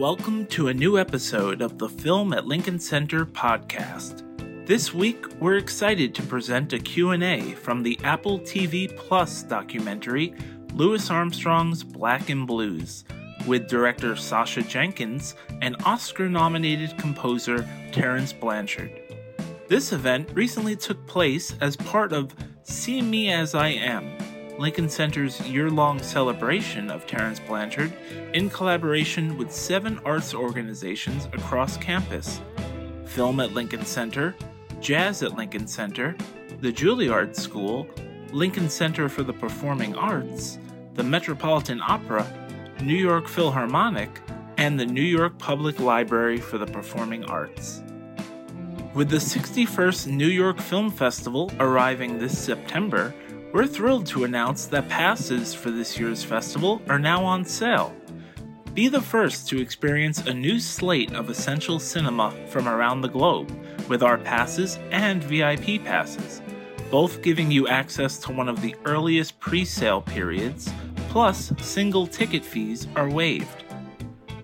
Welcome to a new episode of the Film at Lincoln Center podcast. This week, we're excited to present a Q&A from the Apple TV Plus documentary Louis Armstrong's Black and Blues with director Sacha Jenkins and Oscar-nominated composer Terence Blanchard. This event recently took place as part of See Me As I Am, Lincoln Center's year long celebration of Terence Blanchard in collaboration with seven arts organizations across campus Film at Lincoln Center, Jazz at Lincoln Center, the Juilliard School, Lincoln Center for the Performing Arts, the Metropolitan Opera, New York Philharmonic, and the New York Public Library for the Performing Arts. With the 61st New York Film Festival arriving this September, we're thrilled to announce that passes for this year's festival are now on sale. Be the first to experience a new slate of essential cinema from around the globe with our passes and VIP passes, both giving you access to one of the earliest pre sale periods, plus, single ticket fees are waived.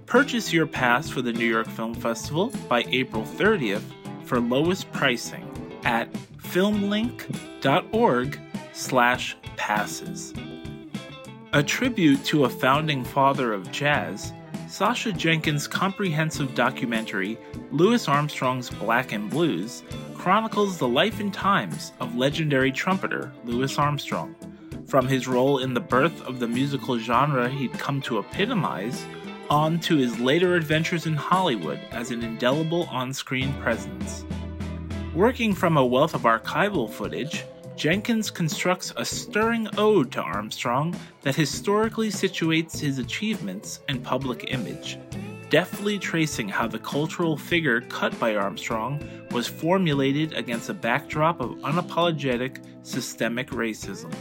Purchase your pass for the New York Film Festival by April 30th for lowest pricing at filmlinc.org slash passes. A tribute to a founding father of jazz, Sacha Jenkins' comprehensive documentary, Louis Armstrong's Black and Blues, chronicles the life and times of legendary trumpeter Louis Armstrong, from his role in the birth of the musical genre he'd come to epitomize, on to his later adventures in Hollywood as an indelible on screen presence. Working from a wealth of archival footage, Jenkins constructs a stirring ode to Armstrong that historically situates his achievements and public image, deftly tracing how the cultural figure cut by Armstrong was formulated against a backdrop of unapologetic systemic racism.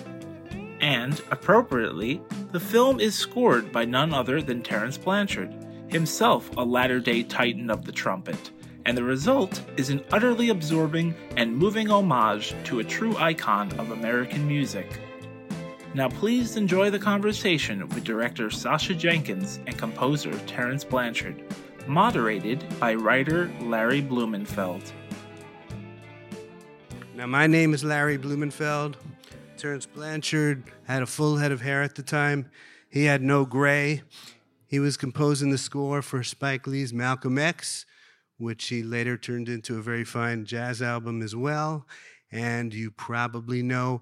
And, appropriately, the film is scored by none other than Terence Blanchard, himself a latter day titan of the trumpet and the result is an utterly absorbing and moving homage to a true icon of American music. Now, please enjoy the conversation with director Sacha Jenkins and composer Terence Blanchard, moderated by writer Larry Blumenfeld. Now, my name is Larry Blumenfeld. Terence Blanchard had a full head of hair at the time. He had no gray. He was composing the score for Spike Lee's Malcolm X which he later turned into a very fine jazz album as well. And you probably know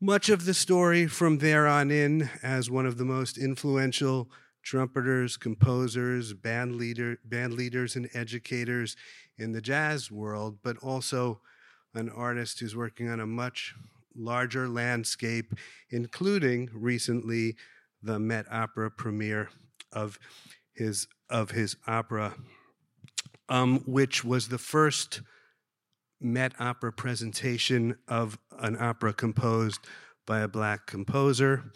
much of the story from there on in as one of the most influential trumpeters, composers, band leader, band leaders, and educators in the jazz world, but also an artist who's working on a much larger landscape, including recently the Met Opera premiere of his of his opera um, which was the first Met Opera presentation of an opera composed by a black composer.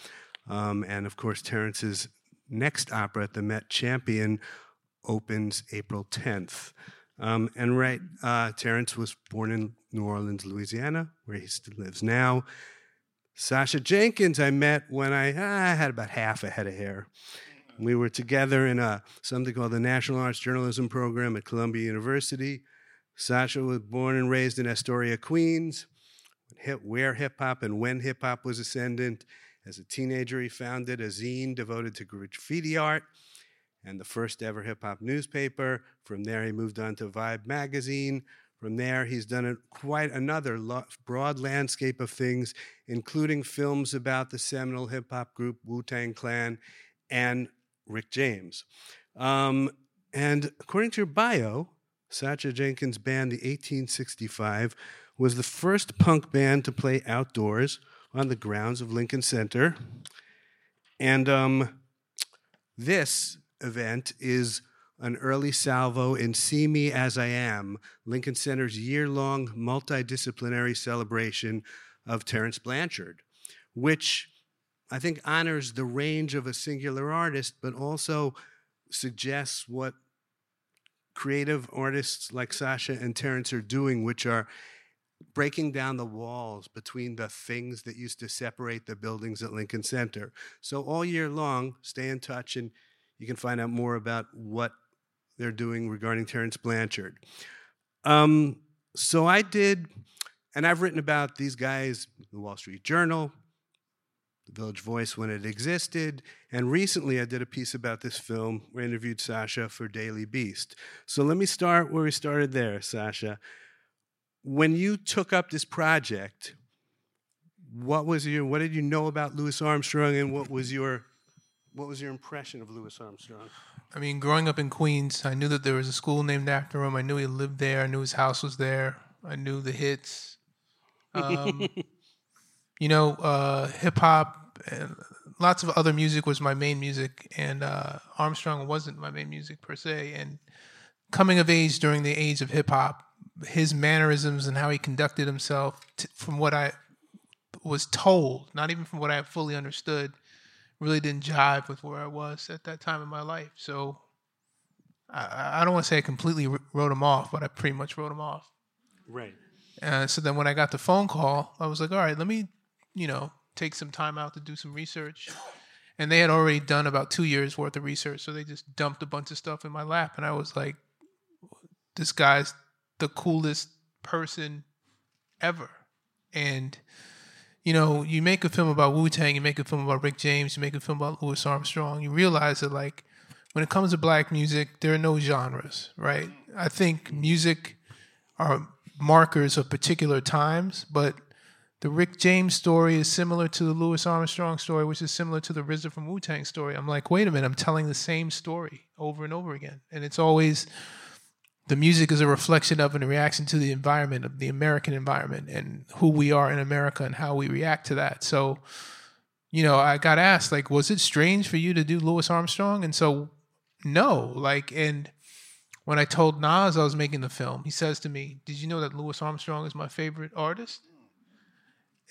Um, and of course, Terence's next opera the Met Champion opens April 10th. Um, and right, uh, Terence was born in New Orleans, Louisiana, where he still lives now. Sacha Jenkins, I met when I, I had about half a head of hair. We were together in a something called the National Arts Journalism Program at Columbia University. Sacha was born and raised in Astoria, Queens, where hip hop and when hip hop was ascendant. As a teenager, he founded a zine devoted to graffiti art and the first ever hip hop newspaper. From there, he moved on to Vibe magazine. From there, he's done a, quite another lo- broad landscape of things, including films about the seminal hip hop group Wu Tang Clan and Rick James. Um, and according to your bio, Sacha Jenkins' band, the 1865, was the first punk band to play outdoors on the grounds of Lincoln Center. And um, this event is an early salvo in See Me As I Am, Lincoln Center's year long multidisciplinary celebration of Terence Blanchard, which I think honors the range of a singular artist, but also suggests what creative artists like Sacha and Terence are doing, which are breaking down the walls between the things that used to separate the buildings at Lincoln Center. So all year long, stay in touch and you can find out more about what they're doing regarding Terence Blanchard. Um, so I did, and I've written about these guys, the Wall Street Journal, the Village Voice when it existed, and recently I did a piece about this film. We interviewed Sacha for Daily Beast. So let me start where we started there, Sacha. When you took up this project, what was your what did you know about Louis Armstrong and what was your what was your impression of Louis Armstrong? I mean, growing up in Queens, I knew that there was a school named after him. I knew he lived there. I knew his house was there. I knew the hits. Um, you know, uh, hip hop and lots of other music was my main music, and uh, Armstrong wasn't my main music per se. And coming of age during the age of hip hop, his mannerisms and how he conducted himself, t- from what I was told, not even from what I fully understood, really didn't jive with where I was at that time in my life. So I, I don't want to say I completely wrote him off, but I pretty much wrote him off. Right. Uh, so then when I got the phone call, I was like, all right, let me, you know, take some time out to do some research. And they had already done about two years worth of research. So they just dumped a bunch of stuff in my lap. And I was like, this guy's the coolest person ever. And you know, you make a film about Wu Tang, you make a film about Rick James, you make a film about Louis Armstrong, you realize that like when it comes to black music, there are no genres, right? I think music are markers of particular times, but the Rick James story is similar to the Louis Armstrong story, which is similar to the RZA from Wu Tang story. I'm like, wait a minute, I'm telling the same story over and over again. And it's always the music is a reflection of and a reaction to the environment of the American environment and who we are in America and how we react to that. So, you know, I got asked like, was it strange for you to do Louis Armstrong? And so, no, like, and when I told Nas I was making the film, he says to me, "Did you know that Louis Armstrong is my favorite artist?"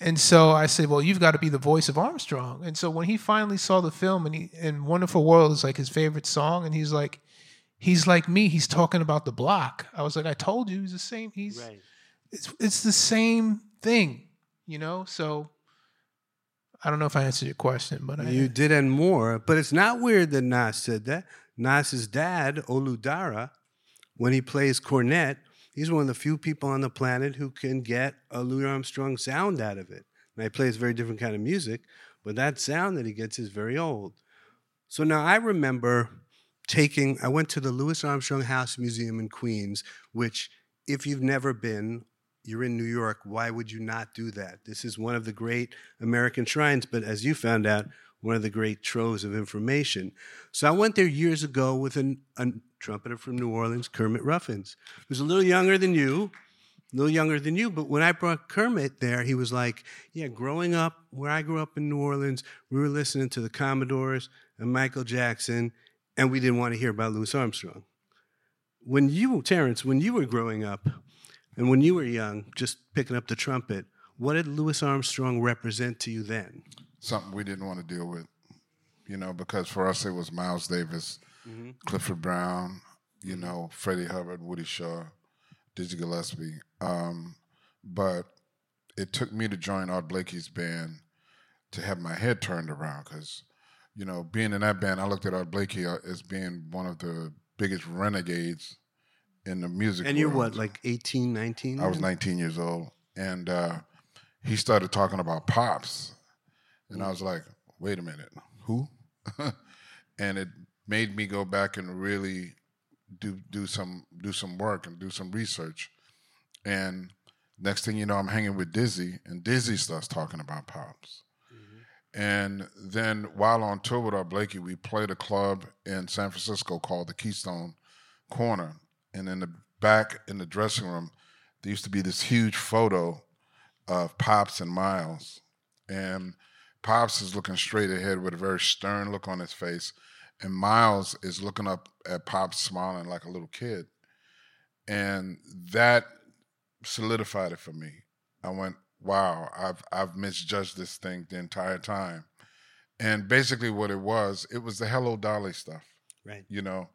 And so I said, "Well, you've got to be the voice of Armstrong." And so when he finally saw the film and he and Wonderful World is like his favorite song, and he's like he's like me. He's talking about the block. I was like, I told you, he's the same. He's right. it's it's the same thing, you know. So I don't know if I answered your question, but you I, did and more. But it's not weird that Nas said that. Nas's dad, Olu Dara, when he plays cornet, he's one of the few people on the planet who can get a Louis Armstrong sound out of it. Now he plays a very different kind of music, but that sound that he gets is very old. So now I remember taking, I went to the Louis Armstrong House Museum in Queens, which, if you've never been, you're in New York, why would you not do that? This is one of the great American shrines, but as you found out, one of the great troves of information. So I went there years ago with an, a trumpeter from New Orleans, Kermit Ruffins, who's a little younger than you, a little younger than you. But when I brought Kermit there, he was like, Yeah, growing up, where I grew up in New Orleans, we were listening to the Commodores and Michael Jackson, and we didn't want to hear about Louis Armstrong. When you, Terence, when you were growing up, and when you were young, just picking up the trumpet, what did Louis Armstrong represent to you then? Something we didn't want to deal with, you know, because for us it was Miles Davis, mm-hmm. Clifford Brown, you know, Freddie Hubbard, Woody Shaw, Dizzy Gillespie. Um, but it took me to join Art Blakey's band to have my head turned around because you know, being in that band, I looked at Art Blakey uh, as being one of the biggest renegades in the music. And you're what, like 18, 19? I was 19 years old, and uh, he started talking about pops, and I was like, "Wait a minute, who?" and it made me go back and really do do some do some work and do some research. And next thing you know, I'm hanging with Dizzy, and Dizzy starts talking about pops. Mm-hmm. And then while on tour with Art Blakey, we played a club in San Francisco called the Keystone Corner. And in the back in the dressing room, there used to be this huge photo of Pops and Miles. And Pops is looking straight ahead with a very stern look on his face. And Miles is looking up at Pops smiling like a little kid. And that solidified it for me. I went, wow, I've I've misjudged this thing the entire time. And basically what it was, it was the Hello Dolly stuff. Right. You know,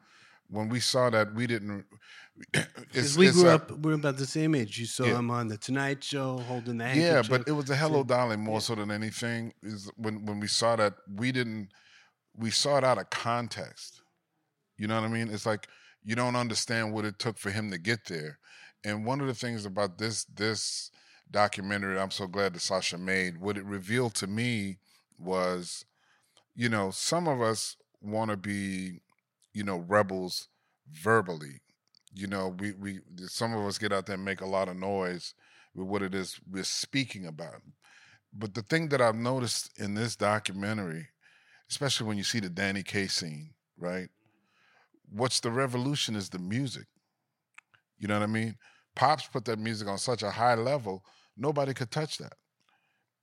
when we saw that we didn't because we grew up we're about the same age you saw yeah. him on the tonight show holding the yeah but it was the hello dolly more yeah. so than anything is when when we saw that we didn't we saw it out of context You know what I mean? It's like you don't understand what it took for him to get there. And one of the things about this this documentary I'm so glad that Sacha made, what it revealed to me was, you know, some of us want to be, you know, rebels verbally. You know, we we some of us get out there and make a lot of noise with what it is we're speaking about. But the thing that I've noticed in this documentary, especially when you see the Danny Kaye scene, right? What's the revolution is the music. You know what I mean? Pops put that music on such a high level, nobody could touch that.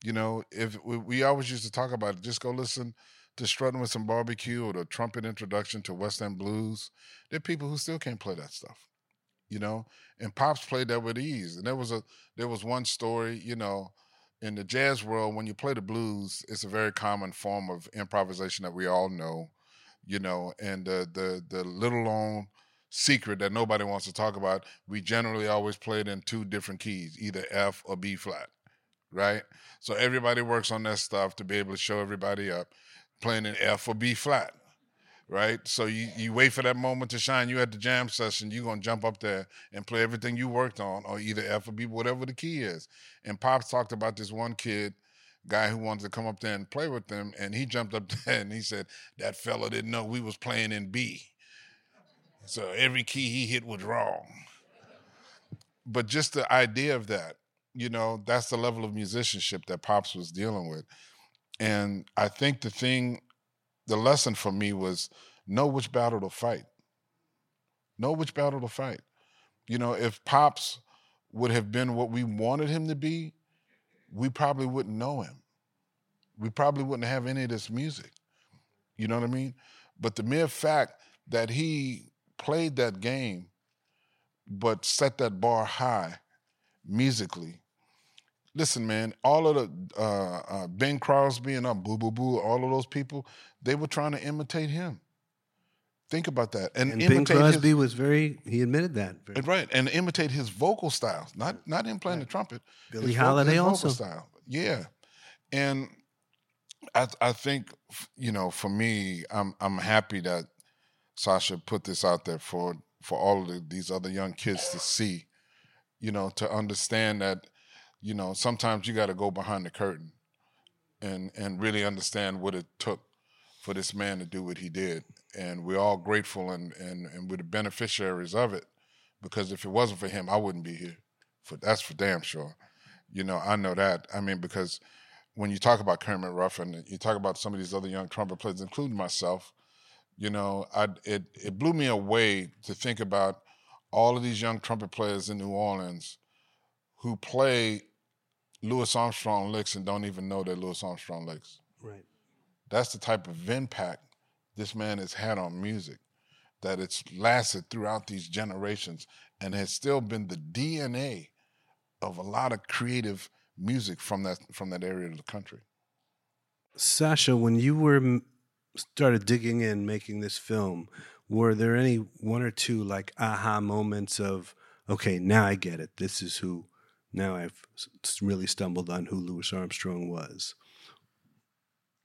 You know, if we, we always used to talk about it, just go listen to Strutting with Some Barbecue or the trumpet introduction to West End Blues. There are people who still can't play that stuff. You know, and Pops played that with ease. And there was a there was one story, you know, in the jazz world, when you play the blues, it's a very common form of improvisation that we all know, you know, and the the the little known secret that nobody wants to talk about, we generally always play it in two different keys, either F or B flat. Right? So everybody works on that stuff to be able to show everybody up playing in F or B flat right? So you, you wait for that moment to shine. You at the jam session, you're gonna jump up there and play everything you worked on, or either F or B, whatever the key is. And Pops talked about this one kid, guy who wanted to come up there and play with them, and he jumped up there and he said, That fella didn't know we was playing in B. So every key he hit was wrong. But just the idea of that, you know, that's the level of musicianship that Pops was dealing with. And I think the thing the lesson for me was know which battle to fight. Know which battle to fight. You know, if Pops would have been what we wanted him to be, we probably wouldn't know him. We probably wouldn't have any of this music. You know what I mean? But the mere fact that he played that game, but set that bar high musically, listen, man, all of the uh, uh, Bing Crosby and uh, Boo Boo Boo, all of those people, they were trying to imitate him. Think about that, and, And Bing Crosby his, was very. He admitted that. Very- right, and imitate his vocal styles, not not him playing the trumpet. His vo- Holiday vocal also. style, yeah, and I I think you know for me, I'm I'm happy that Sacha put this out there for for all of the, these other young kids to see, you know, to understand that you know, sometimes you got to go behind the curtain and and really understand what it took for this man to do what he did. And we're all grateful and and and we're the beneficiaries of it because if it wasn't for him, I wouldn't be here. For that's for damn sure. You know, I know that. I mean, because when you talk about Kermit Ruffin, you talk about some of these other young trumpet players, including myself. You know, I it it blew me away to think about all of these young trumpet players in New Orleans who play Louis Armstrong licks and don't even know they're Louis Armstrong licks. Right. That's the type of impact this man has had on music, that it's lasted throughout these generations and has still been the DNA of a lot of creative music from that from that area of the country. Sacha, when you were started digging in making this film, were there any one or two like aha moments of okay, now I get it. This is who. Now I've really stumbled on who Louis Armstrong was.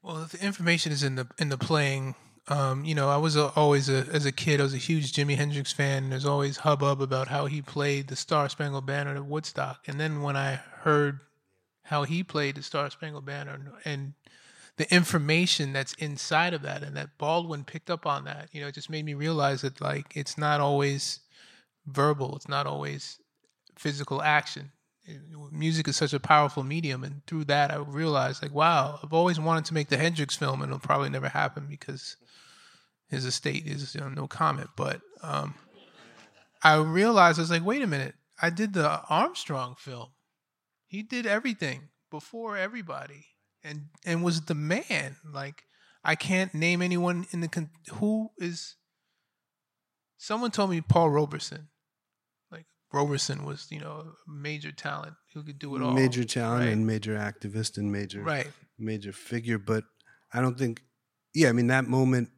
Well, the information is in the in the playing. Um, you know, I was a, always a as a kid, I was a huge Jimi Hendrix fan. And there's always hubbub about how he played the Star Spangled Banner at Woodstock, and then when I heard how he played the Star Spangled Banner and, and the information that's inside of that, and that Baldwin picked up on that, you know, it just made me realize that like it's not always verbal, it's not always physical action. Music is such a powerful medium, and through that, I realized like, wow, I've always wanted to make the Hendrix film, and it'll probably never happen because his estate is you know, no comment. But um, I realized I was like, wait a minute, I did the Armstrong film. He did everything before everybody, and and was the man. Like I can't name anyone in the con- who is. Someone told me Paul Robeson. Robeson was, you know, a major talent who could do it all. major talent right? and major activist and major Right. major figure. But I don't think, yeah, I mean, that moment,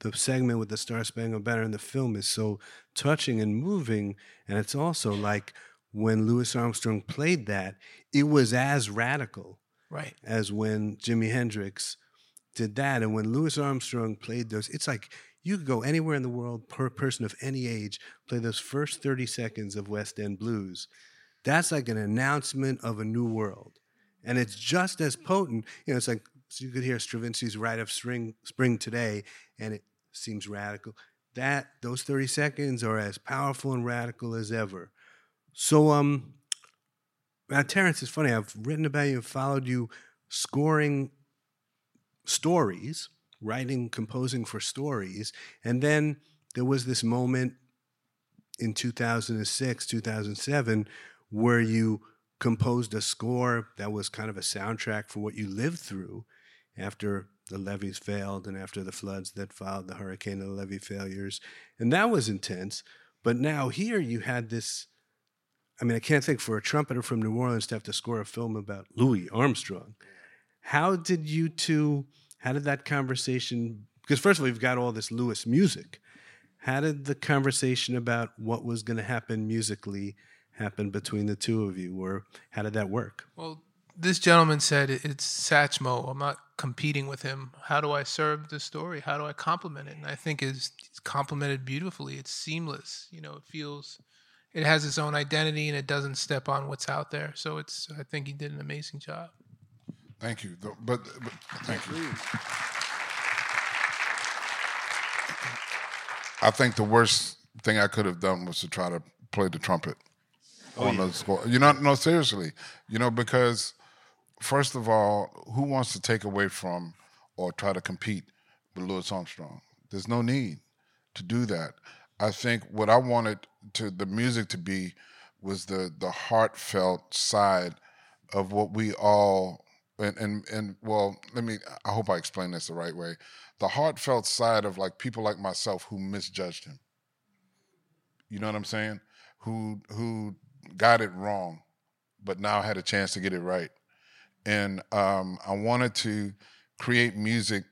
the segment with the Star Spangled Banner in the film is so touching and moving. And it's also like when Louis Armstrong played that, it was as radical Right. as when Jimi Hendrix did that. And when Louis Armstrong played those, it's like You could go anywhere in the world, per person of any age, play those first 30 seconds of West End Blues. That's like an announcement of a new world. And it's just as potent. You know, it's like so you could hear Stravinsky's Rite of Spring, Spring today, and it seems radical. That those 30 seconds are as powerful and radical as ever. So um now Terence, it's funny, I've written about you followed you scoring stories, writing, composing for stories, and then there was this moment in 2006, 2007, where you composed a score that was kind of a soundtrack for what you lived through after the levees failed and after the floods that followed the hurricane and the levee failures. And that was intense. But now here you had this. I mean, I can't think for a trumpeter from New Orleans to have to score a film about Louis Armstrong. How did you two, how did that conversation, because first of all, you've got all this Louis music. How did the conversation about what was going to happen musically happen between the two of you, or how did that work? Well, this gentleman said it's Satchmo. I'm not competing with him. How do I serve the story? How do I complement it? And I think it's, it's complemented beautifully. It's seamless. You know, it feels, it has its own identity and it doesn't step on what's out there. So it's, I think he did an amazing job. Thank you. But, but thank you. I think the worst thing I could have done was to try to play the trumpet oh, on yeah. the score. You know, no, seriously. You know, because first of all, who wants to take away from or try to compete with Louis Armstrong? There's no need to do that. I think what I wanted to the music to be was the the heartfelt side of what we all and and and well, let me. I hope I explain this the right way. The heartfelt side of like people like myself who misjudged him. You know what I'm saying? Who who got it wrong, but now had a chance to get it right. And um, I wanted to create music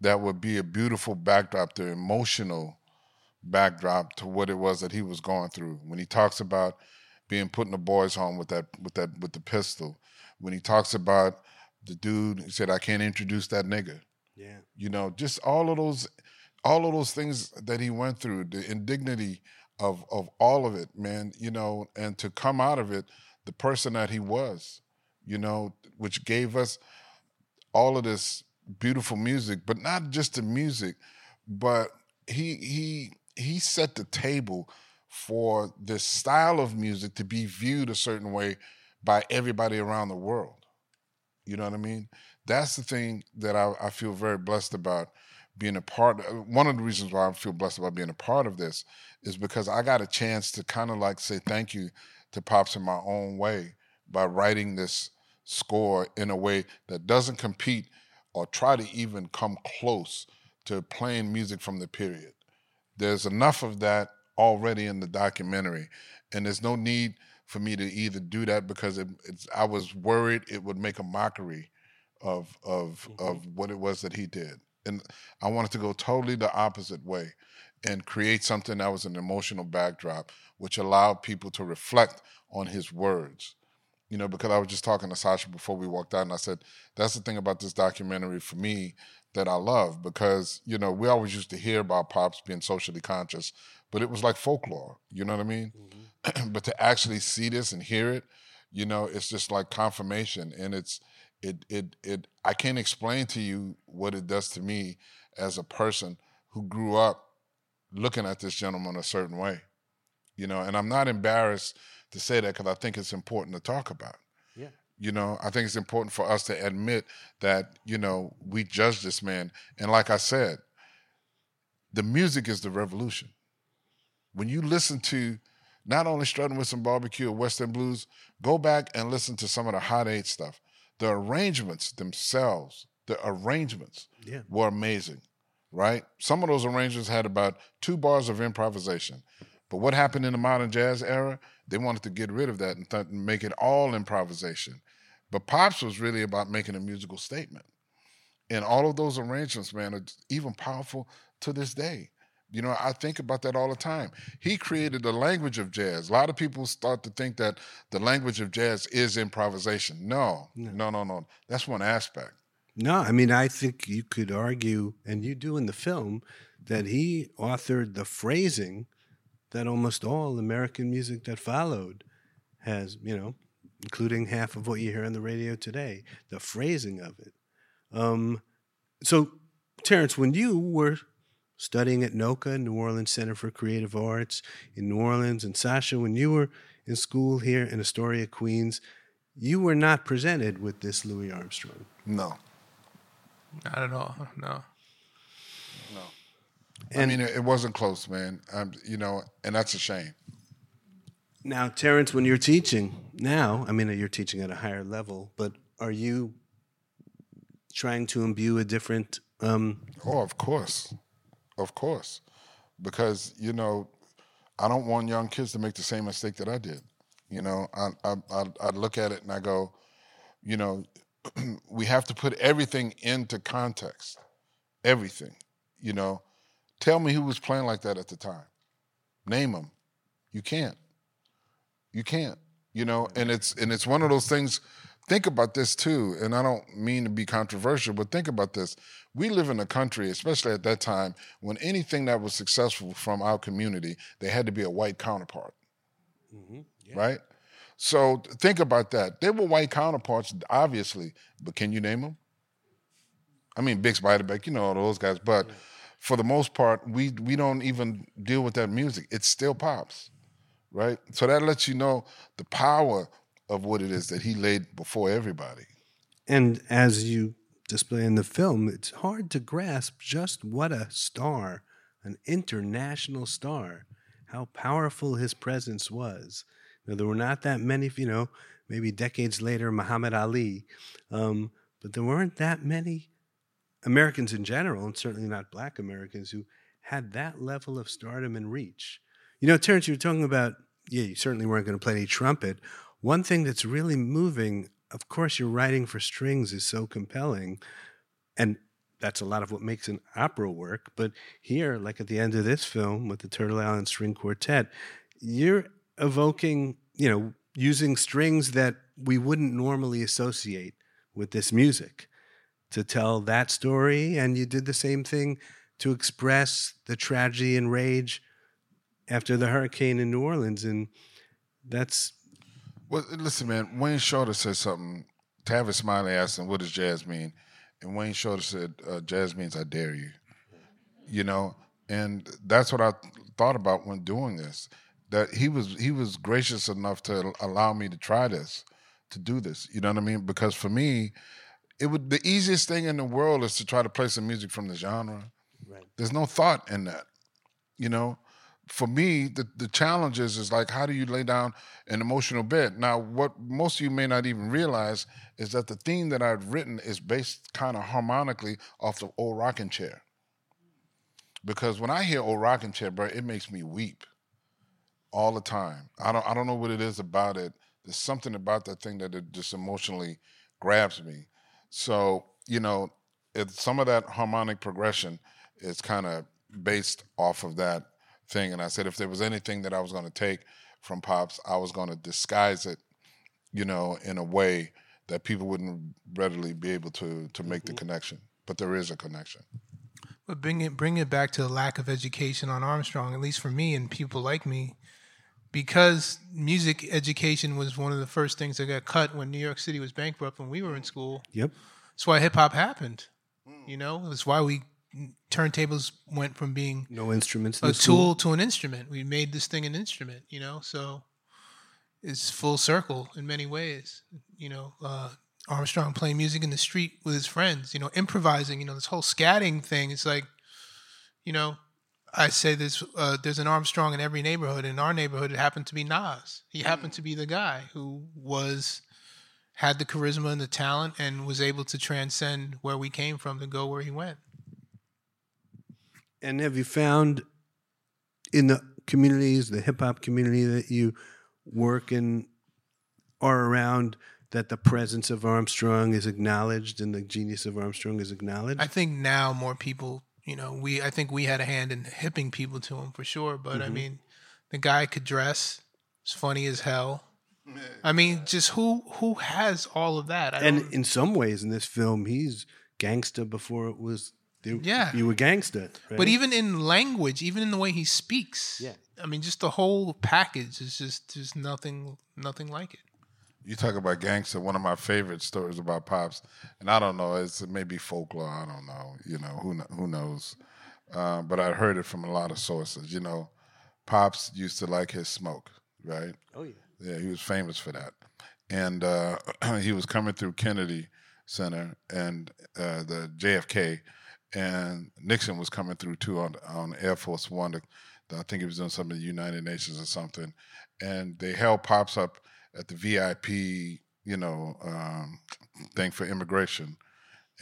that would be a beautiful backdrop, the emotional backdrop to what it was that he was going through. When he talks about being put in a boys' home with that with that with the pistol, when he talks about the dude said, I can't introduce that nigga. Yeah. You know, just all of those all of those things that he went through, the indignity of of all of it, man, you know, and to come out of it the person that he was, you know, which gave us all of this beautiful music, but not just the music, but he he he set the table for this style of music to be viewed a certain way by everybody around the world. You know what I mean? That's the thing that I, I feel very blessed about being a part of, uh, one of the reasons why I feel blessed about being a part of this is because I got a chance to kind of like say thank you to Pops in my own way by writing this score in a way that doesn't compete or try to even come close to playing music from the period. There's enough of that already in the documentary, and there's no need for me to either do that because it, I was worried it would make a mockery of of mm-hmm. of what it was that he did, and I wanted to go totally the opposite way and create something that was an emotional backdrop, which allowed people to reflect on his words. You know, because I was just talking to Sacha before we walked out, and I said, that's the thing about this documentary for me that I love, because, you know, we always used to hear about Pops being socially conscious, but it was like folklore, you know what I mean? Mm-hmm. but to actually see this and hear it, you know, it's just like confirmation. And it's, it, it, it, I can't explain to you what it does to me as a person who grew up looking at this gentleman a certain way, you know. And I'm not embarrassed to say that because I think it's important to talk about. Yeah. You know, I think it's important for us to admit that you know we judge this man, and like I said, the music is the revolution. When you listen to not only Strutting with Some Barbecue or West End Blues, go back and listen to some of the Hot Eight stuff. The arrangements themselves, the arrangements yeah. were amazing right? Some of those arrangements had about two bars of improvisation. But what happened in the modern jazz era? They wanted to get rid of that and th- make it all improvisation. But Pops was really about making a musical statement. And all of those arrangements, man, are even powerful to this day. You know, I think about that all the time. He created the language of jazz. A lot of people start to think that the language of jazz is improvisation. No, no, no, no. no. That's one aspect. No, I mean, I think you could argue, and you do in the film, that he authored the phrasing that almost all American music that followed has, you know, including half of what you hear on the radio today, the phrasing of it. Um, so, Terence, when you were studying at NOCCA, New Orleans Center for Creative Arts in New Orleans, and Sacha, when you were in school here in Astoria, Queens, you were not presented with this Louis Armstrong. No, Not at all. No. no. I mean, it, it wasn't close, man. Um, you know, and that's a shame. Now, Terence, when you're teaching now, I mean, you're teaching at a higher level, but are you trying to imbue a different? Um, Oh, of course, of course, because you know, I don't want young kids to make the same mistake that I did. You know, I I I, I look at it and I go, you know, we have to put everything into context, everything. You know, tell me who was playing like that at the time. Name them. You can't. You can't. You know, and it's and it's one of those things. Think about this too, and I don't mean to be controversial, but think about this. We live in a country, especially at that time, when anything that was successful from our community, they had to be a white counterpart, mm-hmm. right? So think about that. They were white counterparts, obviously, but can you name them? I mean, Bix Beiderbecke, you know all those guys, but for the most part, we we don't even deal with that music. It still pops, right? So that lets you know the power of what it is that he laid before everybody. and as you display in the film, it's hard to grasp just what a star, an international star, how powerful his presence was. Now, there were not that many, you know, maybe decades later, Muhammad Ali, um, but there weren't that many Americans in general, and certainly not black Americans, who had that level of stardom and reach. You know, Terence, you were talking about, yeah, you certainly weren't going to play any trumpet. One thing that's really moving, of course, your writing for strings is so compelling, and that's a lot of what makes an opera work. But here, like at the end of this film with the Turtle Island String Quartet, you're evoking, you know, using strings that we wouldn't normally associate with this music to tell that story. And you did the same thing to express the tragedy and rage after the hurricane in New Orleans. And that's Well, listen, man. Wayne Shorter said something. Tavis Smiley asked him, "What does jazz mean?" And Wayne Shorter said, uh, "Jazz means I dare you." You know, and that's what I thought about when doing this. That he was he was gracious enough to allow me to try this, to do this. You know what I mean? Because for me, it would the easiest thing in the world is to try to play some music from the genre. Right. There's no thought in that. You know, for me, the, the challenge is, is like, how do you lay down an emotional bed? Now, what most of you may not even realize is that the theme that I've written is based kind of harmonically off the old rocking chair. Because when I hear old rocking chair, bro, it makes me weep all the time. I don't, I don't know what it is about it. There's something about that thing that it just emotionally grabs me. So, you know, some of that harmonic progression is kind of based off of that thing. And I said, if there was anything that I was going to take from Pops, I was going to disguise it, you know, in a way that people wouldn't readily be able to to make the mm-hmm. connection. But there is a connection. But bring it bring it back to the lack of education on Armstrong, at least for me and people like me, because music education was one of the first things that got cut when New York City was bankrupt when we were in school. yep. That's why hip hop happened. Hmm. You know, that's why we turntables went from being No instruments. in a tool to an instrument. We made this thing an instrument, you know. So it's full circle in many ways. You know, uh, Armstrong playing music in the street with his friends. You know, improvising. You know, this whole scatting thing. It's like, you know, I say there's uh, there's an Armstrong in every neighborhood. In our neighborhood, it happened to be Nas. He happened to be the guy who was had the charisma and the talent and was able to transcend where we came from to go where he went. And have you found in the communities, the hip hop community that you work in or around, that the presence of Armstrong is acknowledged and the genius of Armstrong is acknowledged? I think now more people, you know, we I think we had a hand in hipping people to him for sure. But I mm-hmm. mean, the guy could dress. It's funny as hell. I mean, just who who has all of that? I and in some ways, in this film, he's gangsta before it was They- Yeah. you were gangster. But even in language, even in the way he speaks, Yeah. I mean, just the whole package is just just nothing nothing like it. You talk about gangster. One of my favorite stories about pops, and I don't know. It's maybe folklore. I don't know. You know who who knows. Uh, but I heard it from a lot of sources. You know, pops used to like his smoke, right? oh yeah, Yeah, he was famous for that. And uh, he was coming through Kennedy Center and uh, the JFK, and Nixon was coming through too on on Air Force One. To, I think he was doing something at the United Nations or something, and they held pops up at the VIP, you know, um, thing for immigration.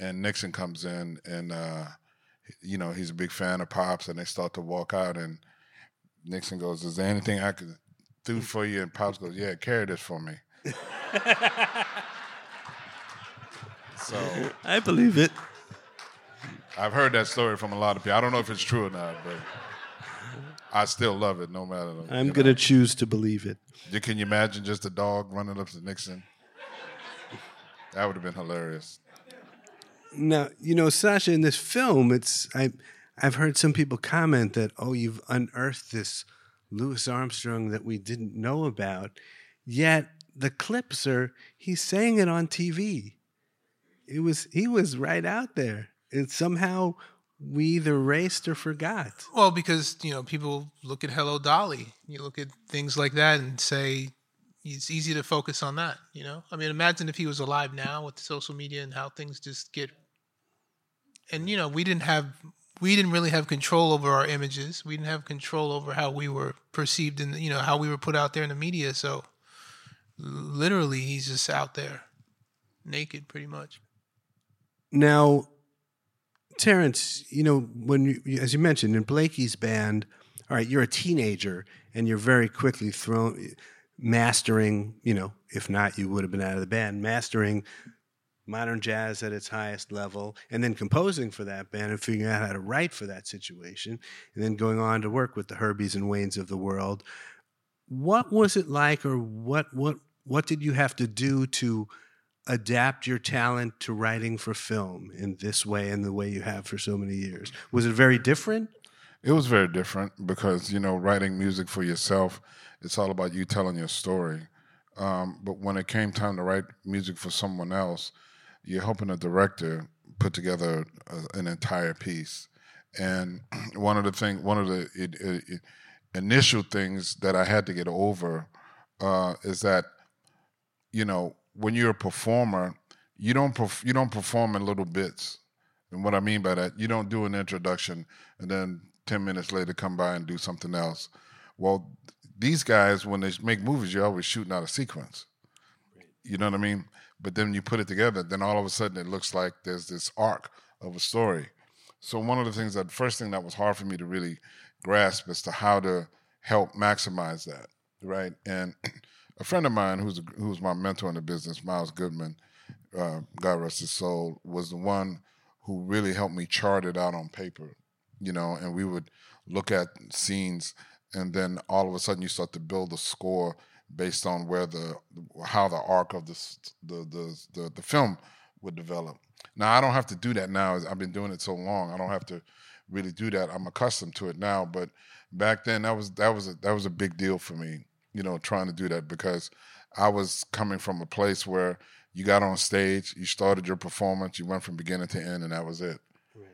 And Nixon comes in, and uh, you know he's a big fan of pops, and they start to walk out, and Nixon goes, "Is there anything I could do for you?" And pops goes, "Yeah, carry this for me." so I believe it. I've heard that story from a lot of people. I don't know if it's true or not, but I still love it no matter. I'm know. gonna choose to believe it. You- Can you imagine just a dog running up to Nixon? That would have been hilarious. Now, you know, Sacha, in this film, it's I I've heard some people comment that, oh, you've unearthed this Louis Armstrong that we didn't know about. Yet the clips are he's saying it on TV. It was he was right out there. And somehow we either erased or forgot. Well, because you know people look at Hello Dolly, you look at things like that and say it's easy to focus on that. You know, I mean, imagine if he was alive now with social media and how things just get. And you know, we didn't have we didn't really have control over our images. We didn't have control over how we were perceived and you know how we were put out there in the media. So literally, he's just out there naked, pretty much. Now, Terence, you know, when you, as you mentioned in Blakey's band, all right, you're a teenager and you're very quickly thrown mastering, you know, if not, you would have been out of the band, mastering modern jazz at its highest level, and then composing for that band and figuring out how to write for that situation, and then going on to work with the Herbies and Waynes of the world. What was it like, or what what what did you have to do to adapt your talent to writing for film in this way and the way you have for so many years? Was it very different? It was very different because you know writing music for yourself, it's all about you telling your story. Um, but when it came time to write music for someone else, you're helping a director put together a, an entire piece. And one of the thing, one of the it, it, it, initial things that I had to get over uh, is that you know when you're a performer, you don't perf- you don't perform in little bits. And what I mean by that, you don't do an introduction and then 10 minutes later come by and do something else. Well, these guys, when they make movies, you're always shooting out a sequence. You know what I mean? But then you put it together, then all of a sudden it looks like there's this arc of a story. So one of the things that first thing that was hard for me to really grasp as to how to help maximize that, right? And a friend of mine who's who's my mentor in the business, Miles Goodman, uh, God rest his soul, was the one who really helped me chart it out on paper, you know. And we would look at scenes, and then all of a sudden you start to build a score based on where the how the arc of the the the the, the film would develop. Now I don't have to do that now. I've been doing it so long. I don't have to really do that. I'm accustomed to it now. But back then that was that was a, that was a big deal for me. You know, trying to do that because I was coming from a place where you got on stage, you started your performance, you went from beginning to end, and that was it. Right.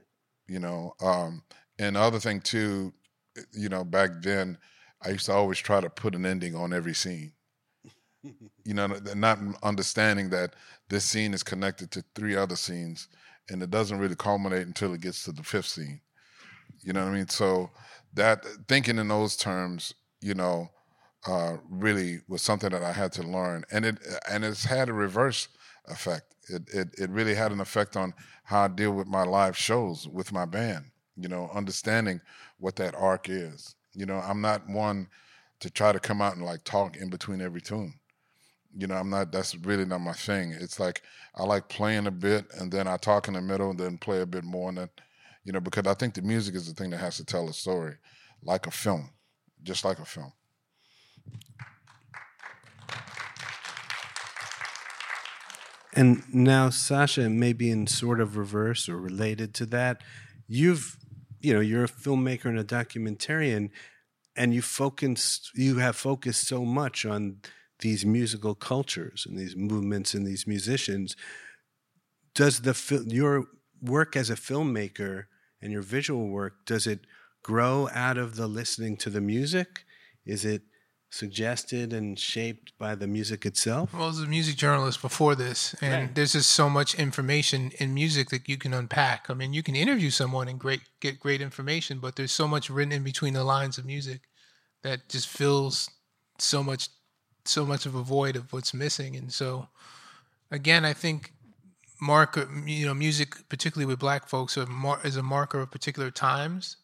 You know, um, and the other thing too, you know, back then I used to always try to put an ending on every scene. you know, not understanding that this scene is connected to three other scenes, and it doesn't really culminate until it gets to the fifth scene. You know what I mean? So that thinking in those terms, you know, uh, really was something that I had to learn, and it and it's had a reverse effect. It, it it really had an effect on how I deal with my live shows with my band. You know, understanding what that arc is. You know, I'm not one to try to come out and like talk in between every tune. You know, I'm not. That's really not my thing. It's like I like playing a bit, and then I talk in the middle, and then play a bit more, and then, you know, because I think the music is the thing that has to tell a story, like a film, just like a film. And now, Sacha, maybe in sort of reverse or related to that, you've you know you're a filmmaker and a documentarian and you focus you have focused so much on these musical cultures and these movements and these musicians. Does the your work as a filmmaker and your visual work does it grow out of the listening to the music? Is it suggested and shaped by the music itself Well, I was a music journalist before this, and Right. there's just so much information in music that you can unpack. I mean, you can interview someone and great get great information, but there's so much written in between the lines of music that just fills so much so much of a void of what's missing. And so, again, I think marker you know music, particularly with Black folks, are mar- is a marker of particular times,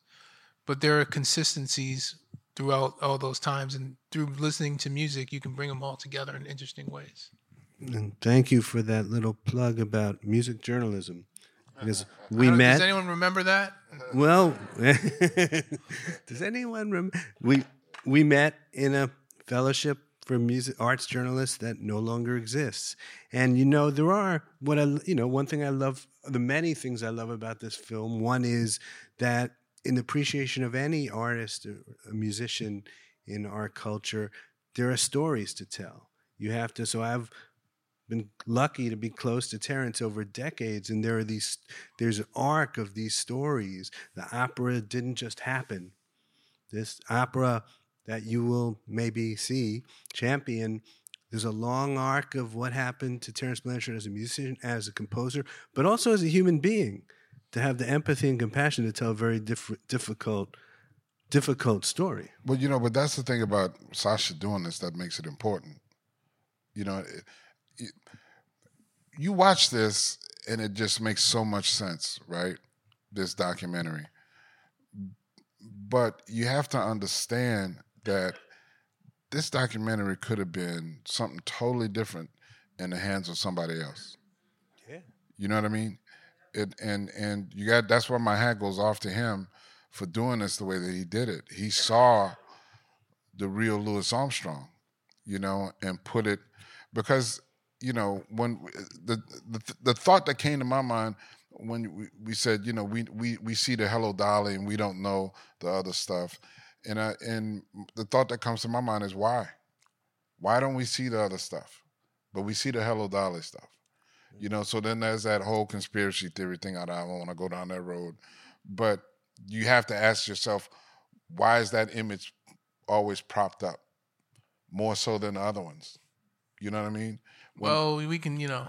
but there are consistencies throughout all those times and through listening to music you can bring them all together in interesting ways. And thank you for that little plug about music journalism because we met does anyone remember that? Well, does anyone rem- we we met in a fellowship for music arts journalists that no longer exists, and you know there are what I you know one thing I love the many things I love about this film. One is that in appreciation of any artist or a musician in our culture, there are stories to tell. You have to. So I've been lucky to be close to Terence over decades, and there are these. There's an arc of these stories. The opera didn't just happen. This opera that you will maybe see, Champion. There's a long arc of what happened to Terence Blanchard as a musician, as a composer, but also as a human being, to have the empathy and compassion to tell a very diff- difficult, difficult story. Well, you know, but that's the thing about Sacha doing this that makes it important. You know, it, it, you watch this and it just makes so much sense, right? This documentary. But you have to understand that this documentary could have been something totally different in the hands of somebody else. Yeah. You know what I mean? It, and and you got that's why my hat goes off to him for doing this the way that he did it. He saw the real Louis Armstrong, you know, and put it because you know when the the, the thought that came to my mind when we, we said you know we, we we see the Hello Dolly and we don't know the other stuff, and I, and the thought that comes to my mind is why, why don't we see the other stuff, but we see the Hello Dolly stuff, you know. So then there's that whole conspiracy theory thing. I don't want to go down that road, but you have to ask yourself, why is that image always propped up more so than the other ones? You know what I mean? When- well we can you know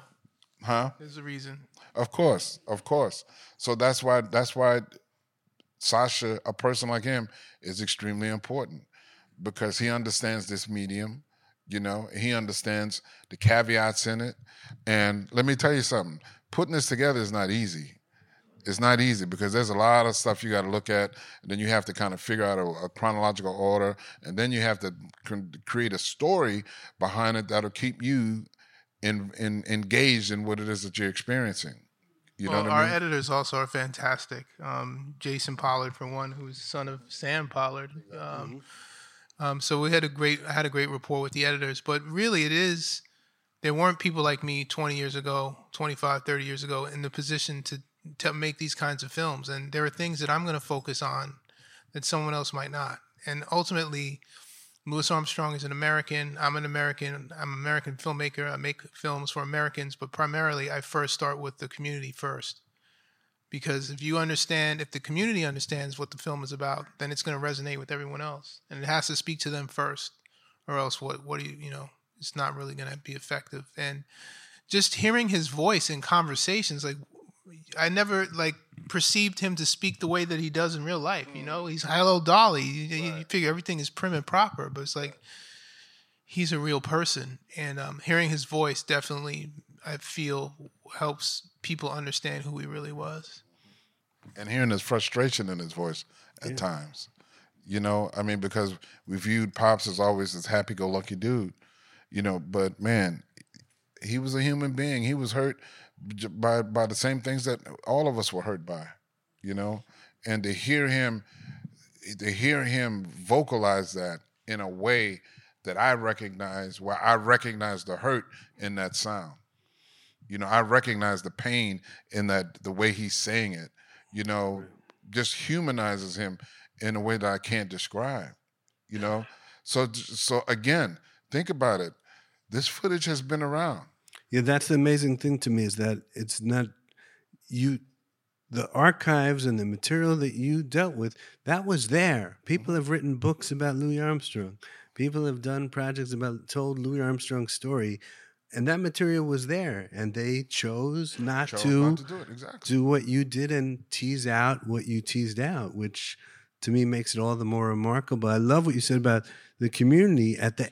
huh? there's a reason Of course, of course. So that's why that's why Sacha, a person like him, is extremely important because he understands this medium. You know, he understands the caveats in it. And let me tell you something: putting this together is not easy. It's not easy because there's a lot of stuff you got to look at, and then you have to kind of figure out a, a chronological order, and then you have to cr- create a story behind it that'll keep you in, in, engaged in what it is that you're experiencing. You know well, our I mean? editors also are fantastic. Um, Jason Pollard, for one, who's the son of Sam Pollard. Um, um, so we had a great, I had a great rapport with the editors. But really, it is there weren't people like me 20 years ago, 25, 30 years ago, in the position to to make these kinds of films. And there are things that I'm going to focus on that someone else might not. And ultimately, Louis Armstrong is an American. I'm an American. I'm an American filmmaker. I make films for Americans, but primarily I first start with the community first. Because if you understand, if the community understands what the film is about, then it's going to resonate with everyone else. And it has to speak to them first, or else what, what do you, you know, it's not really going to be effective. And just hearing his voice in conversations, like, I never like perceived him to speak the way that he does in real life. You know, he's hello Dolly. You, you- you figure everything is prim and proper, but it's like he's a real person, and um, hearing his voice definitely, I feel, helps people understand who he really was. and hearing his frustration in his voice at times. You know, I mean, because we viewed Pops as always this happy-go-lucky dude, you know, but man, he was a human being. He was hurt by by the same things that all of us were hurt by, you know, and to hear him, to hear him vocalize that in a way that I recognize, where I recognize the hurt in that sound. You know, I recognize the pain in that the way he's saying it. You know, just humanizes him in a way that I can't describe. You know, so so again, think about it. This footage has been around. Yeah, that's the amazing thing to me is that it's not you the archives and the material that you dealt with, that was there. Mm-hmm. People have written books about Louis Armstrong. People have done projects about told Louis Armstrong's story, and that material was there. And they chose not, Chose to, not to do it, exactly. do what you did and tease out what you teased out, which to me makes it all the more remarkable. I love what you said about the community at the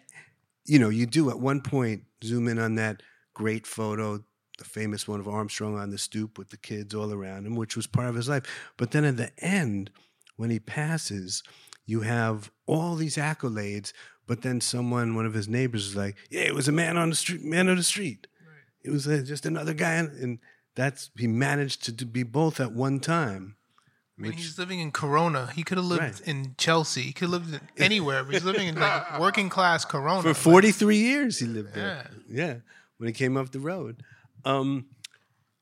you know, you do at one point zoom in on that great photo, the famous one of Armstrong on the stoop with the kids all around him, which was part of his life. But then at the end, when he passes, you have all these accolades, but then someone, one of his neighbors, is like, "Yeah, it was a man on the street, man of the street. It was uh, just another guy," and that's he managed to, to be both at one time. I mean, he's living in Corona. He could have lived Right. in Chelsea. He could have lived anywhere. But he's living in like working class Corona. For Like, 43 years he lived there. Yeah. When he came up the road. Um,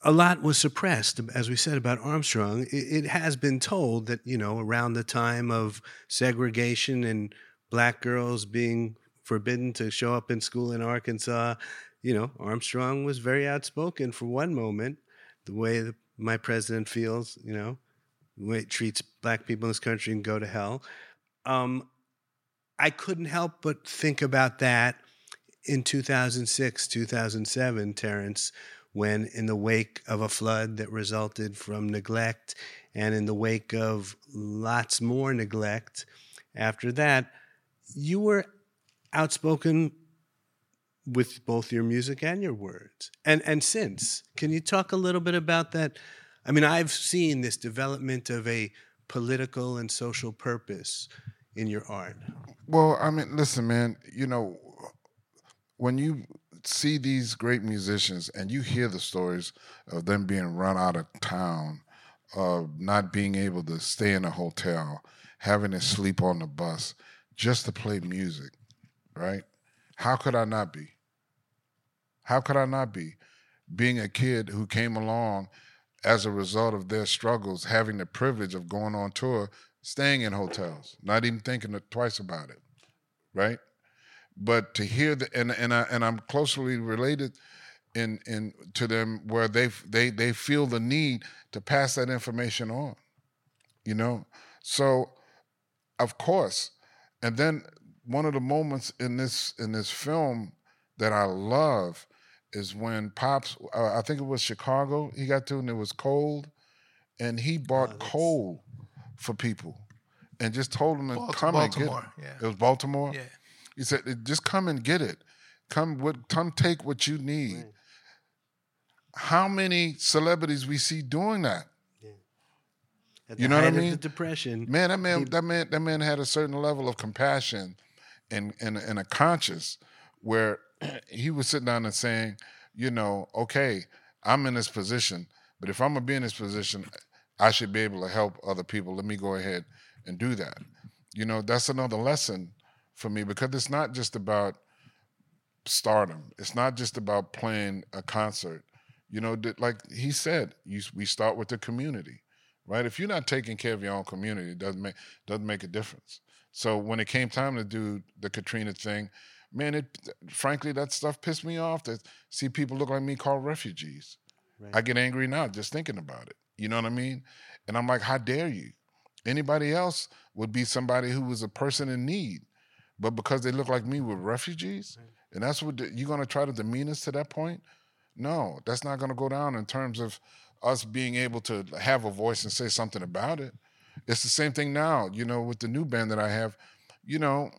a lot was suppressed, as we said about Armstrong. It, has been told that, you know, around the time of segregation and black girls being forbidden to show up in school in Arkansas, you know, Armstrong was very outspoken for one moment, the way that my president feels, you know, the way it treats black people in this country and go to hell. Um, I couldn't help but think about that in 2006, 2007, Terence, when in the wake of a flood that resulted from neglect and in the wake of lots more neglect after that, you were outspoken with both your music and your words. And and since, can you talk a little bit about that? I mean, I've seen this development of a political and social purpose in your art. Well, I mean, listen, man, you know, when you see these great musicians and you hear the stories of them being run out of town, of not being able to stay in a hotel, having to sleep on the bus just to play music, right? How could I not be? How could I not be? Being a kid who came along as a result of their struggles, having the privilege of going on tour, staying in hotels, not even thinking twice about it, right? But to hear the and and I and I'm closely related in in to them where they they they feel the need to pass that information on, you know. So, of course, and then one of the moments in this in this film that I love is when Pops, uh, I think it was Chicago, he got to and it was cold, and he bought coal for people, and just told them to Balti- come and get it. Yeah. It was Baltimore. Yeah. He said, "Just come and get it. Come, what? Come take what you need." How many celebrities we see doing that? At You know what I mean? The depression. Man, that man, that man, that man had a certain level of compassion and and, and a conscience where he was sitting down and saying, you know, okay, I'm in this position, but if I'm gonna be in this position, I should be able to help other people. Let me go ahead and do that. You know, that's another lesson for me because it's not just about stardom. It's not just about playing a concert. You know, like he said, you, we start with the community, right? If you're not taking care of your own community, it doesn't make doesn't make a difference. So when it came time to do the Katrina thing, man, it frankly that stuff pissed me off to see people look like me called refugees. I get angry now just thinking about it. You know what I mean? And I'm like, how dare you? Anybody else would be somebody who was a person in need, but because they look like me, we're refugees, and that's what the, you're going to try to demean us to that point. No, that's not going to go down in terms of us being able to have a voice and say something about it. It's the same thing now, you know, with the new band that I have. You know,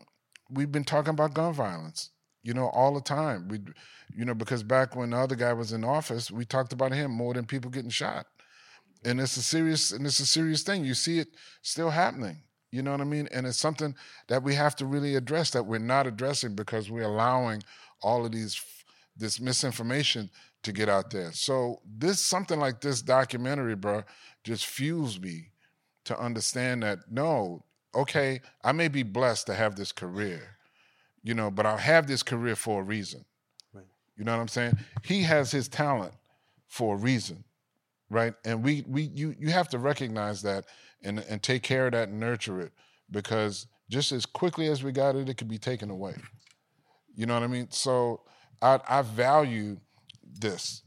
we've been talking about gun violence, you know, all the time. We, you know, because back when the other guy was in office, we talked about him more than people getting shot. And it's a serious and it's a serious thing. You see it still happening. You know what I mean? And it's something that we have to really address that we're not addressing because we're allowing all of these this misinformation to get out there. So this something like this documentary, bro, just fuels me to understand that no, okay, I may be blessed to have this career, you know, but I'll have this career for a reason. Right. You know what I'm saying? He has his talent for a reason. right? And we we you you have to recognize that and and take care of that and nurture it because just as quickly as we got it, it could be taken away. You know what I mean? So I I value this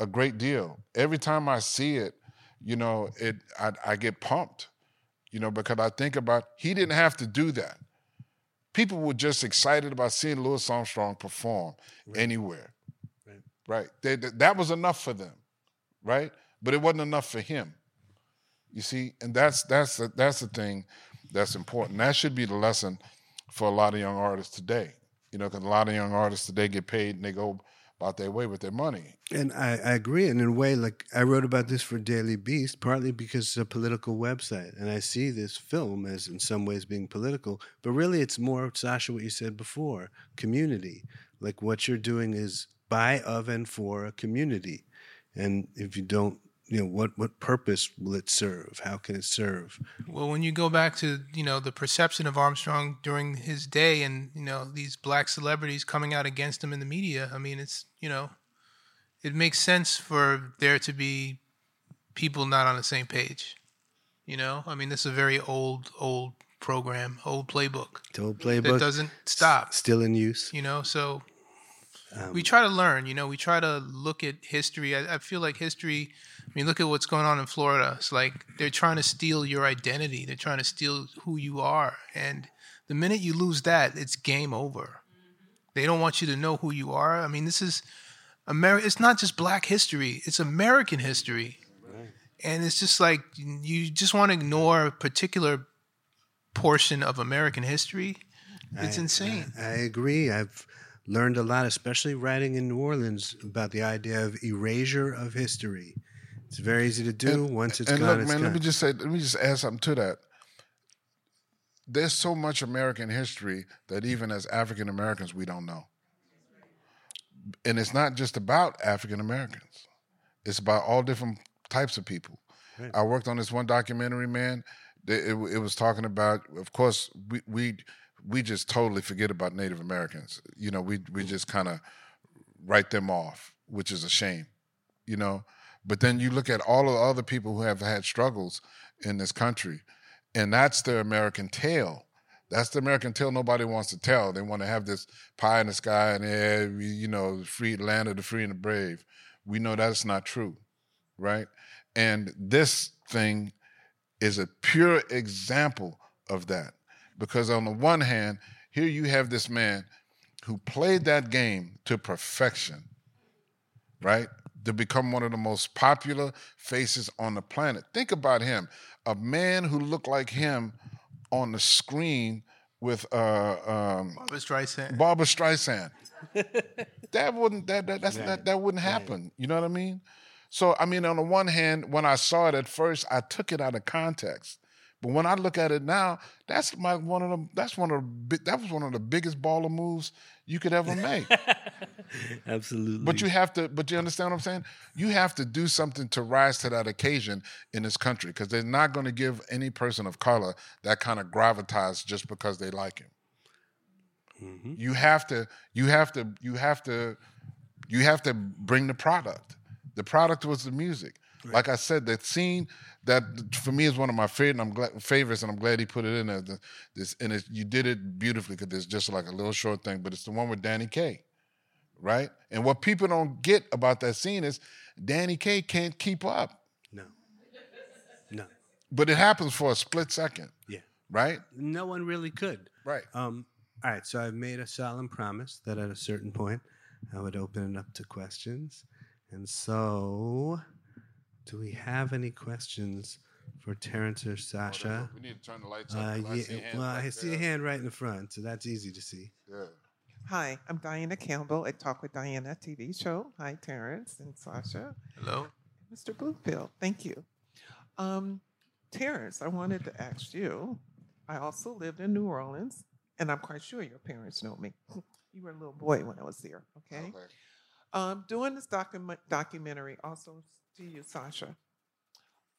a great deal. Every time I see it, you know, it I, I get pumped, you know, because I think about he didn't have to do that. People were just excited about seeing Louis Armstrong perform right. anywhere. Right. right. They, that was enough for them, right? But it wasn't enough for him. You see, and that's that's the, that's the thing that's important. That should be the lesson for a lot of young artists today. You know, because a lot of young artists today get paid and they go about their way with their money. And I, I, agree. And in a way, like I wrote about this for Daily Beast, partly because it's a political website. And I see this film as in some ways being political, but really it's more, Sacha, what you said before community. Like what you're doing is by, of, and for a community. And if you don't you know what what purpose will it serve? How can it serve? Well when you go back to you know the perception of armstrong during his day and you know these black celebrities coming out against him in the media i mean it's you know it makes sense for there to be people not on the same page you know? I mean this is a very old old program old playbook the old playbook. that doesn't stop. Still in use. You know so um, we try to learn you know we try to look at history I, I feel like history I mean, look at what's going on in Florida. It's like they're trying to steal your identity. They're trying to steal who you are. And the minute you lose that, it's game over. They don't want you to know who you are. I mean, this is America. It's not just Black history; it's American history. And it's just like you just want to ignore a particular portion of American history. It's I, insane. I, I agree. I've learned a lot, especially writing in New Orleans, about the idea of erasure of history. It's very easy to do. And, Once it's and gone, look, it's man, gone. let me just say, let me just add something to that. There's so much American history that even as African Americans, we don't know. And it's not just about African Americans. It's about all different types of people. Right. I worked on this one documentary, man. It, it, it was talking about, of course, we we we just totally forget about Native Americans. You know, we we just kind of write them off, which is a shame. You know, but then you look at all of the other people who have had struggles in this country, and that's the American tale. That's the American tale nobody wants to tell. They want to have this pie in the sky and eh, you know, free land of the free and the brave. We know that's not true, right? And this thing is a pure example of that. Because on the one hand, here you have this man who played that game to perfection, right? to become one of the most popular faces on the planet. Think about him, a man who looked like him on the screen with uh, um, Barbra Streisand. Barbra Streisand. that wouldn't that that right. that, that wouldn't happen. Right. You know what I mean? So I mean, on the one hand, when I saw it at first, I took it out of context. But when I look at it now, that's my one of the that's one of the that was one of the biggest baller moves you could ever make. Absolutely. But you have to, but you understand what I'm saying? You have to do something to rise to that occasion in this country because they're not going to give any person of color that kind of gravitas just because they like him. Mm-hmm. You have to, you have to, you have to, you have to bring the product. The product was the music. Right. Like I said, that scene that for me is one of my favorite. And I'm glad, favorites, and I'm glad he put it in there. This and it, you did it beautifully because it's just like a little short thing, but it's the one with Danny Kaye, right? And what people don't get about that scene is Danny Kaye can't keep up. No, no. But it happens for a split second. Yeah. Right. No one really could. Right. Um. All right. So I've made a solemn promise that at a certain point I would open it up to questions, and so do we have any questions for Terence or Sacha? we need to turn the lights up. Uh, yeah, I well, I see a hand right in the front, so that's easy to see. Yeah. Hi, I'm Diana Campbell at Talk with Diana TV show. Hi, Terence and Sacha. Hello. Mr. Bloomfield, thank you. Um, Terence, I wanted to ask you. I also lived in New Orleans, and I'm quite sure your parents know me. you were a little boy when I was there, okay? okay. Um, doing this docu- documentary also to you, Sacha.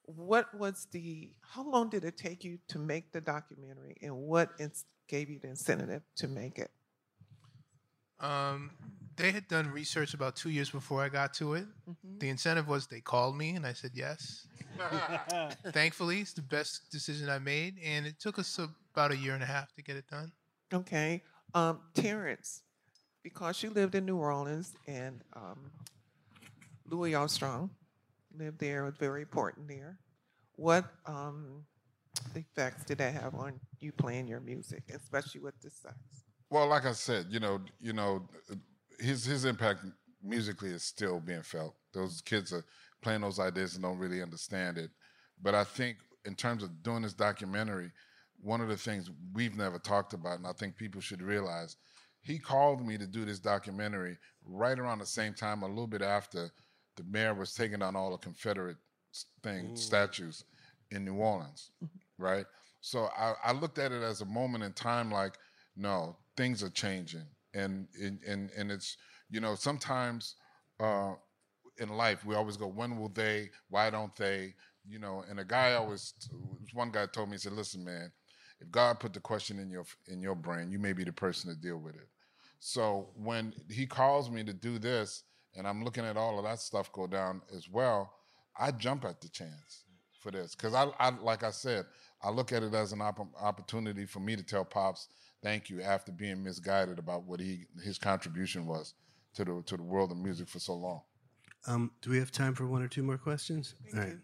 What was the, how long did it take you to make the documentary and what ins- gave you the incentive to make it? Um, they had done research about two years before I got to it. The incentive was they called me and I said yes. Thankfully, it's the best decision I made, and it took us about a year and a half to get it done. Okay. Um, Terence, because you lived in New Orleans and um, Louis Armstrong lived there, was very important there. What um, effects did that have on you playing your music, especially with the sax? Well, like I said, you know, you know, his his impact musically is still being felt. Those kids are playing those ideas and don't really understand it. But I think in terms of doing this documentary, one of the things we've never talked about, and I think people should realize, he called me to do this documentary right around the same time, a little bit after the mayor was taking down all the Confederate thing statues in New Orleans, right? So I, I looked at it as a moment in time, like, no, things are changing, and and and, and it's you know sometimes uh, in life we always go, when will they? Why don't they? You know, and a guy always, one guy told me, he said, listen, man, if God put the question in your in your brain, you may be the person to deal with it. So when he calls me to do this, and I'm looking at all of that stuff go down as well, I jump at the chance for this because I, I, like I said, I look at it as an opp- opportunity for me to tell pops thank you after being misguided about what he his contribution was to the to the world of music for so long. Um, do we have time for one or two more questions? All right.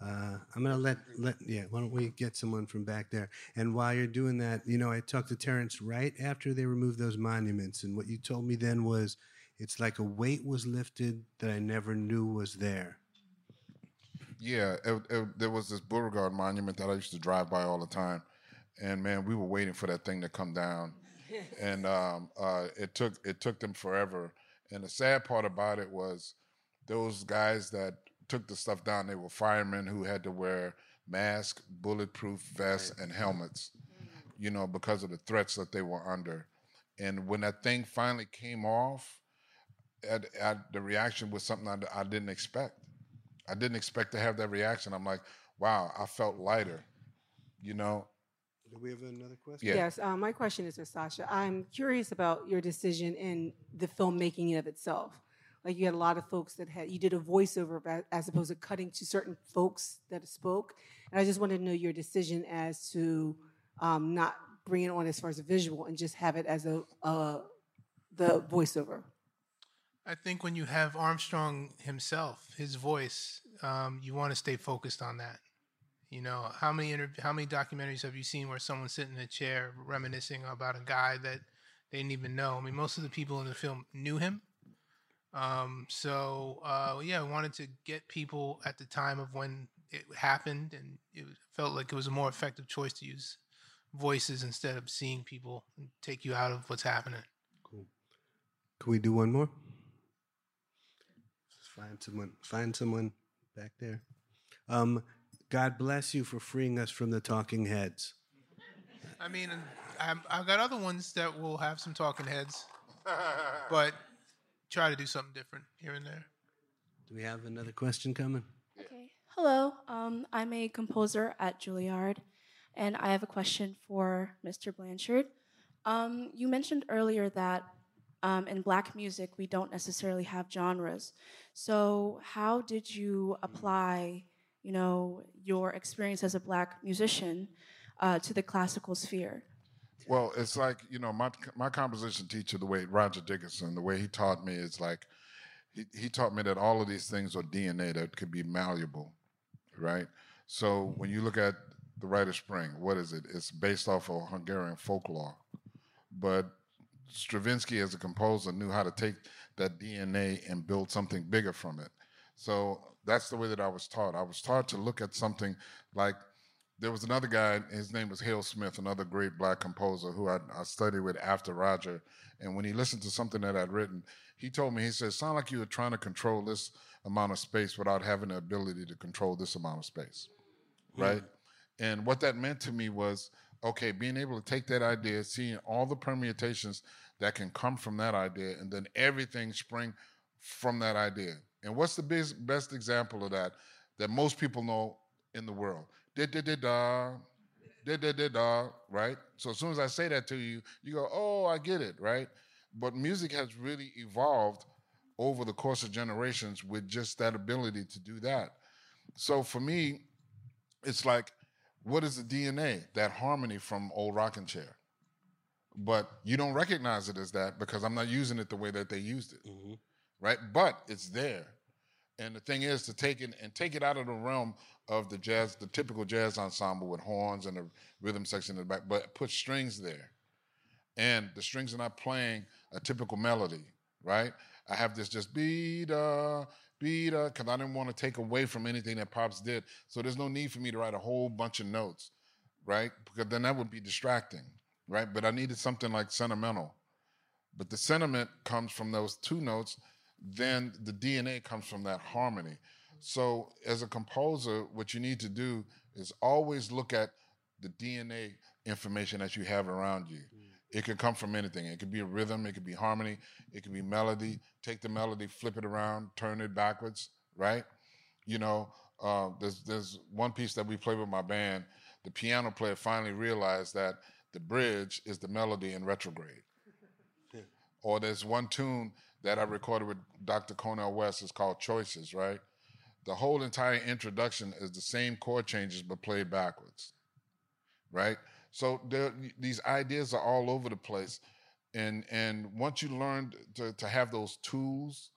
Uh, I'm gonna let let yeah. Why don't we get someone from back there? And while you're doing that, you know, I talked to Terence right after they removed those monuments, and what you told me then was, it's like a weight was lifted that I never knew was there. Yeah, it, it, there was this Beauregard monument that I used to drive by all the time, and man, we were waiting for that thing to come down, and um, uh, it took it took them forever. And the sad part about it was those guys that took the stuff down. They were firemen who had to wear masks, bulletproof vests, and helmets, you know, because of the threats that they were under. And when that thing finally came off, at, at the reaction was something I, I didn't expect. I didn't expect to have that reaction. I'm like, wow, I felt lighter, you know. Do we have another question? Yeah. Yes, uh, my question is for Sacha. I'm curious about your decision in the filmmaking of itself. Like you had a lot of folks that had you did a voiceover as opposed to cutting to certain folks that spoke, and I just wanted to know your decision as to um, not bring it on as far as a visual and just have it as a the voiceover. I think when you have Armstrong himself, his voice, um, you want to stay focused on that. You know, how many interv- how many documentaries have you seen where someone's sitting in a chair reminiscing about a guy that they didn't even know? I mean, most of the people in the film knew him. Um, so uh, yeah, I wanted to get people at the time of when it happened, and it felt like it was a more effective choice to use voices instead of seeing people and take you out of what's happening. Cool. Can we do one more? Just find someone. Find someone back there. Um, God bless you for freeing us from the talking heads. I mean, I'm, I've got other ones that will have some talking heads, but try to do something different here and there. Do we have another question coming? Okay. Hello. Um, I'm a composer at Juilliard, and I have a question for Mr. Blanchard. Um, you mentioned earlier that um, in black music we don't necessarily have genres. So, how did you apply, you know, your experience as a black musician uh, to the classical sphere? Well, it's like you know my my composition teacher, the way Roger Dickerson, the way he taught me is like he he taught me that all of these things are DNA that could be malleable, right? So mm-hmm. when you look at the Rite of Spring, what is it? It's based off of Hungarian folklore, but Stravinsky, as a composer, knew how to take that DNA and build something bigger from it. So that's the way that I was taught. I was taught to look at something like there was another guy, his name was Hale Smith, another great black composer who I, I, studied with after Roger. And when he listened to something that I'd written, he told me, he said, sound like you were trying to control this amount of space without having the ability to control this amount of space. Right? And what that meant to me was, okay, being able to take that idea, seeing all the permutations that can come from that idea, and then everything spring from that idea. And what's the best, best example of that that most people know in the world? Da da da da, da da da da, right? So as soon as I say that to you, you go, oh, I get it, right? But music has really evolved over the course of generations with just that ability to do that. So for me, it's like, what is the DNA? That harmony from old rocking chair. But you don't recognize it as that because I'm not using it the way that they used it. Mm-hmm. Right? But it's there. And the thing is to take it and take it out of the realm of the jazz, the typical jazz ensemble with horns and a rhythm section in the back, but put strings there. And the strings are not playing a typical melody, right? I have this just beat uh beat uh because I didn't want to take away from anything that Pops did. So there's no need for me to write a whole bunch of notes, right? Because then that would be distracting, right? But I needed something like sentimental. But the sentiment comes from those two notes, then the DNA comes from that harmony. So as a composer, what you need to do is always look at the DNA information that you have around you. It could come from anything. It could be a rhythm, it could be harmony, it could be melody. Take the melody, flip it around, turn it backwards, right? You know, uh, there's there's one piece that we play with my band. The piano player finally realized that the bridge is the melody in retrograde. Or there's one tune that I recorded with Dr. Cornel West. is called Choices, right? The whole entire introduction is the same chord changes but played backwards, right? So there, these ideas are all over the place, and and once you learn to to have those tools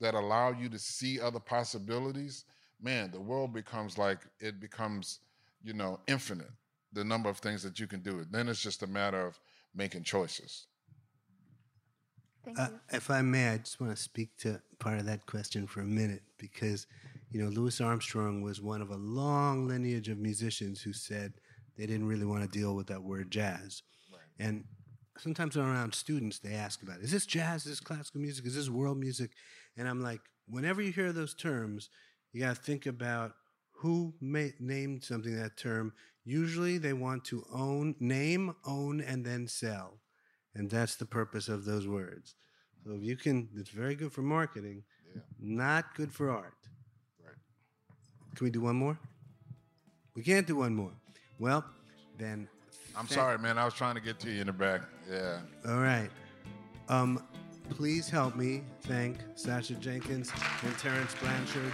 that allow you to see other possibilities, man, the world becomes like it becomes, you know, infinite. The number of things that you can do. Then it's just a matter of making choices. Thank Uh, you. if I may, I just want to speak to part of that question for a minute because, you know, Louis Armstrong was one of a long lineage of musicians who said they didn't really want to deal with that word jazz. And sometimes when I'm around students, they ask about, is this jazz? Is this classical music? Is this world music? And I'm like, whenever you hear those terms, you got to think about who ma- named something that term. Usually they want to own, name, own, and then sell. And that's the purpose of those words. So if you can, it's very good for marketing, yeah. not good for art. Right. Can we do one more? We can't do one more. Well, then. I'm thank- sorry, man. I was trying to get to you in the back. Yeah. All right. Um, please help me thank Sacha Jenkins and Terence Blanchard.